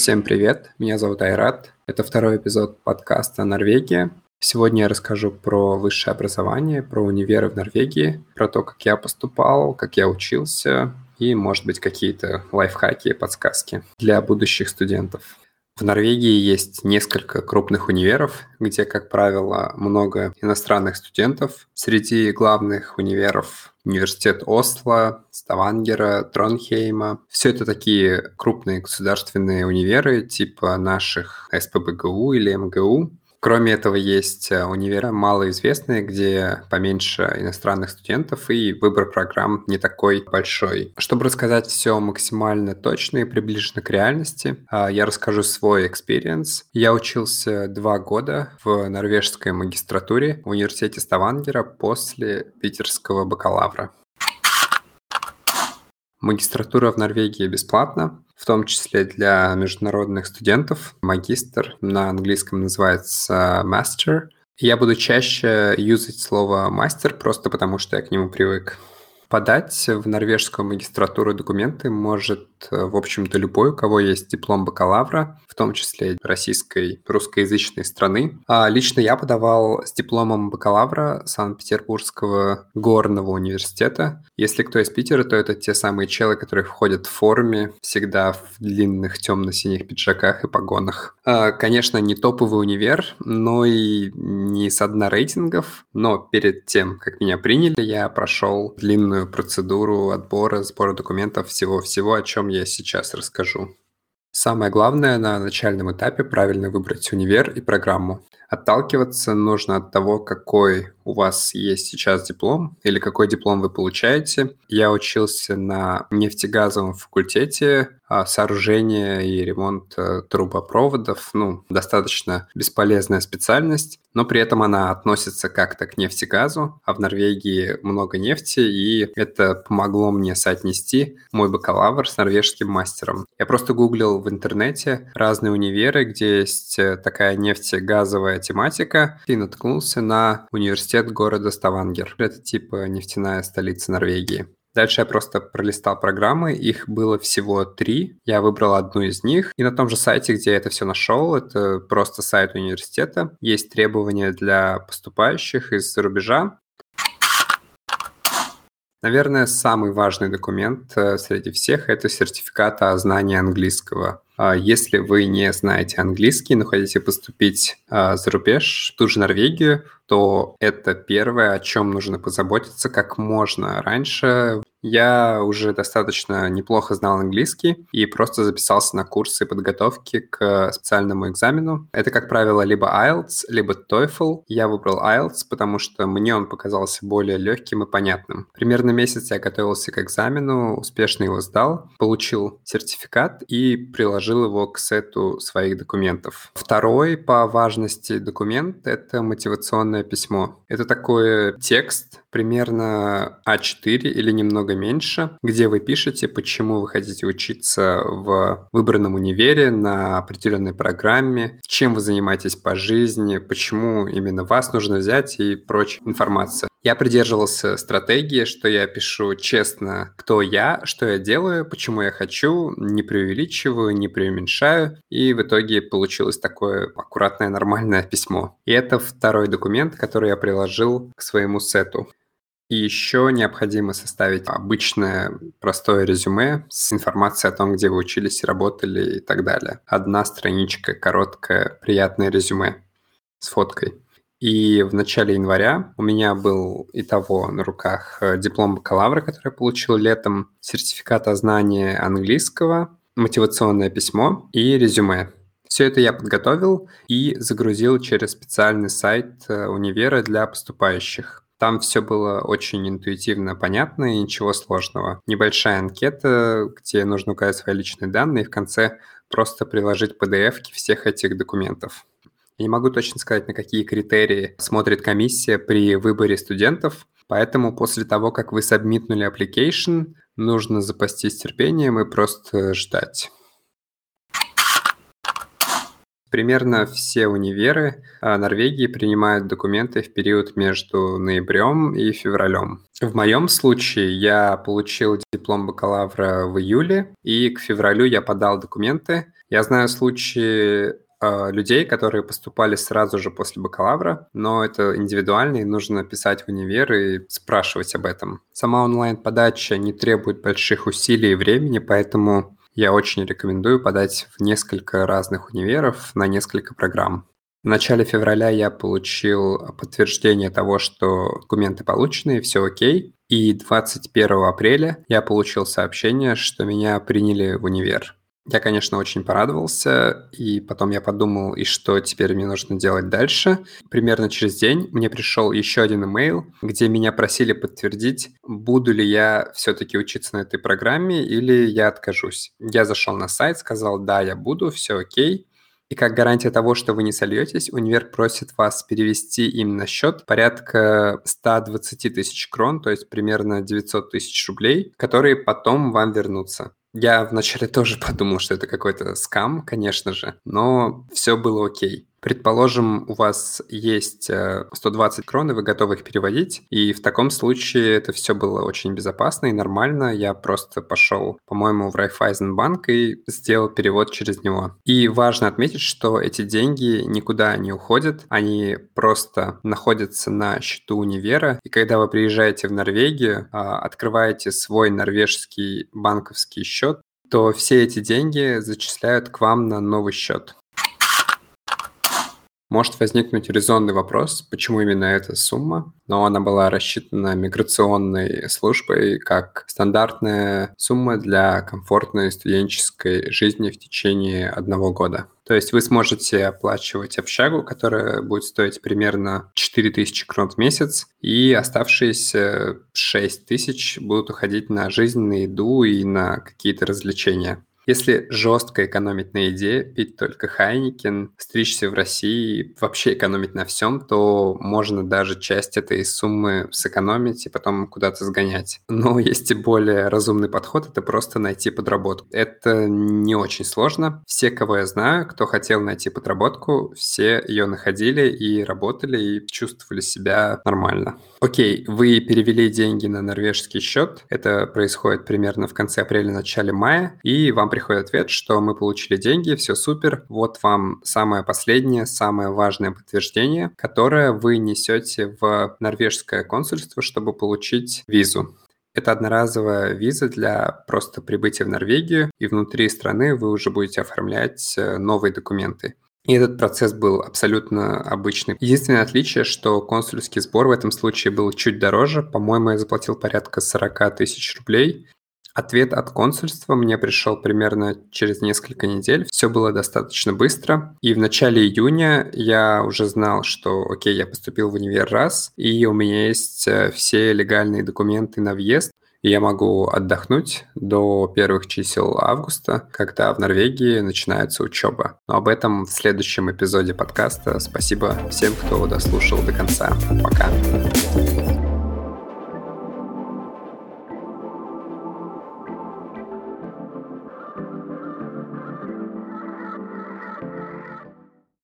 Всем привет, меня зовут Айрат. Это второй эпизод подкаста «Норвегия». Сегодня я расскажу про высшее образование, про универы в Норвегии, про то, как я поступал, как я учился и, может быть, какие-то лайфхаки и подсказки для будущих студентов. В Норвегии есть несколько крупных универов, где, как правило, много иностранных студентов. Среди главных универов университет Осло, Ставангера, Тронхейма. Все это такие крупные государственные универы типа наших СПБГУ или МГУ. Кроме этого, есть э, универы малоизвестные, где поменьше иностранных студентов, и выбор программ не такой большой. Чтобы рассказать все максимально точно и приближенно к реальности, а, я расскажу свой experience. Я учился два года в норвежской магистратуре в университете Ставангера после питерского бакалавра. Магистратура в Норвегии бесплатна, в том числе для международных студентов. Магистр на английском называется master. Я буду чаще юзать слово мастер, просто потому что я к нему привык. Подать в норвежскую магистратуру документы может, э, в общем-то, любой, у кого есть диплом бакалавра, в том числе российской, русскоязычной страны. А лично я подавал с дипломом бакалавра Санкт-Петербургского горного университета. Если кто из Питера, то это те самые челы, которые входят в форме, всегда в длинных темно-синих пиджаках и погонах. А, конечно, не топовый универ, но и не с дна рейтингов, но перед тем, как меня приняли, я прошел длинную длинную процедуру отбора, сбора документов, всего-всего, о чем я сейчас расскажу. Самое главное на начальном этапе правильно выбрать универ и программу. Отталкиваться нужно от того, какой у вас есть сейчас диплом или какой диплом вы получаете. Я учился на нефтегазовом факультете а, сооружение и ремонт э, трубопроводов. Ну, достаточно бесполезная специальность, но при этом она относится как-то к нефтегазу, а в Норвегии много нефти, и это помогло мне соотнести мой бакалавр с норвежским мастером. Я просто гуглил в интернете разные универы, где есть э, такая нефтегазовая тематика, и наткнулся на университет города Ставангер. Это типа нефтяная столица Норвегии. Дальше я просто пролистал программы, их было всего три. Я выбрал одну из них, и на том же сайте, где я это все нашел, это просто сайт университета, есть требования для поступающих из-за рубежа. Наверное, самый важный документ э, среди всех – это сертификат о знании английского. А если вы не знаете английский, но хотите поступить а, за рубеж, в ту же Норвегию, то это первое, о чем нужно позаботиться как можно раньше. Я уже достаточно неплохо знал английский и просто записался на курсы подготовки к специальному экзамену. Это, как правило, либо IELTS, либо TOEFL. Я выбрал IELTS, потому что мне он показался более легким и понятным. Примерно месяц я готовился к экзамену, успешно его сдал, получил сертификат и приложил его к сету своих документов. Второй по важности документ — это мотивационное письмо. Это такой текст, примерно А4 или немного меньше, где вы пишете, почему вы хотите учиться в выбранном универе на определенной программе, чем вы занимаетесь по жизни, почему именно вас нужно взять и прочая информация. Я придерживался стратегии, что я пишу честно, кто я, что я делаю, почему я хочу, не преувеличиваю, не преуменьшаю, и в итоге получилось такое аккуратное, нормальное письмо. И это второй документ, который я приложил к своему сету. И еще необходимо составить обычное простое резюме с информацией о том, где вы учились работали и так далее. Одна страничка, короткое, приятное резюме с фоткой. И в начале января у меня был и того на руках э, диплом бакалавра, который я получил летом, сертификат о знании английского, мотивационное письмо и резюме. Все это я подготовил и загрузил через специальный сайт э, универа для поступающих. Там все было очень интуитивно понятно и ничего сложного. Небольшая анкета, где нужно указать свои личные данные, и в конце просто приложить PDF всех этих документов. Я не могу точно сказать, на какие критерии смотрит комиссия при выборе студентов, поэтому после того, как вы сабмитнули application, нужно запастись терпением и просто ждать. Примерно все универы а, Норвегии принимают документы в период между ноябрем и февралем. В моем случае я получил диплом бакалавра в июле, и к февралю я подал документы. Я знаю случаи э, людей, которые поступали сразу же после бакалавра, но это индивидуально, и нужно писать в универ и спрашивать об этом. Сама онлайн-подача не требует больших усилий и времени, поэтому я очень рекомендую подать в несколько разных универов на несколько программ. В начале февраля я получил подтверждение того, что документы получены, все окей. И 21 апреля я получил сообщение, что меня приняли в универ. Я, конечно, очень порадовался, и потом я подумал, и что теперь мне нужно делать дальше. Примерно через день мне пришел еще один имейл, где меня просили подтвердить, буду ли я все-таки учиться на этой программе или я откажусь. Я зашел на сайт, сказал, да, я буду, все окей. И как гарантия того, что вы не сольетесь, универ просит вас перевести им на счет порядка 120 тысяч крон, то есть примерно 900 тысяч рублей, которые потом вам вернутся. Я вначале тоже подумал, что это какой-то скам, конечно же, но все было окей. Предположим, у вас есть 120 э, крон, и вы готовы их переводить, и в таком случае это все было очень безопасно и нормально. Я просто пошел, по-моему, в Райфайзенбанк и сделал перевод через него. И важно отметить, что эти деньги никуда не уходят, они просто находятся на счету универа, и когда вы приезжаете в Норвегию, а, открываете свой норвежский банковский счет, то все эти деньги зачисляют к вам на новый счет. Может возникнуть резонный вопрос, почему именно эта сумма, но она была рассчитана миграционной службой как стандартная сумма для комфортной студенческой жизни в течение одного года. То есть вы сможете оплачивать общагу, которая будет стоить примерно 4000 крон в месяц, и оставшиеся 6000 будут уходить на жизнь, на еду и на какие-то развлечения. Если жестко экономить на еде, пить только Хайникен, стричься в России, вообще экономить на всем, то можно даже часть этой суммы сэкономить и потом куда-то сгонять. Но есть и более разумный подход, это просто найти подработку. Это не очень сложно. Все, кого я знаю, кто хотел найти подработку, все ее находили и работали, и чувствовали себя нормально. Окей, вы перевели деньги на норвежский счет, это происходит примерно в конце апреля-начале мая, и вам приходит ответ, что мы получили деньги, все супер, вот вам самое последнее, самое важное подтверждение, которое вы несете в норвежское консульство, чтобы получить визу. Это одноразовая виза для просто прибытия в Норвегию, и внутри страны вы уже будете оформлять э, новые документы. И этот процесс был абсолютно обычный. Единственное отличие, что консульский сбор в этом случае был чуть дороже. По-моему, я заплатил порядка 40 тысяч рублей. Ответ от консульства мне пришел примерно через несколько недель. Все было достаточно быстро. И в начале июня я уже знал, что, окей, я поступил в универ раз, и у меня есть э, все легальные документы на въезд и я могу отдохнуть до первых чисел августа, когда в Норвегии начинается учеба. Но об этом в следующем эпизоде подкаста. Спасибо всем, кто дослушал до конца. Пока.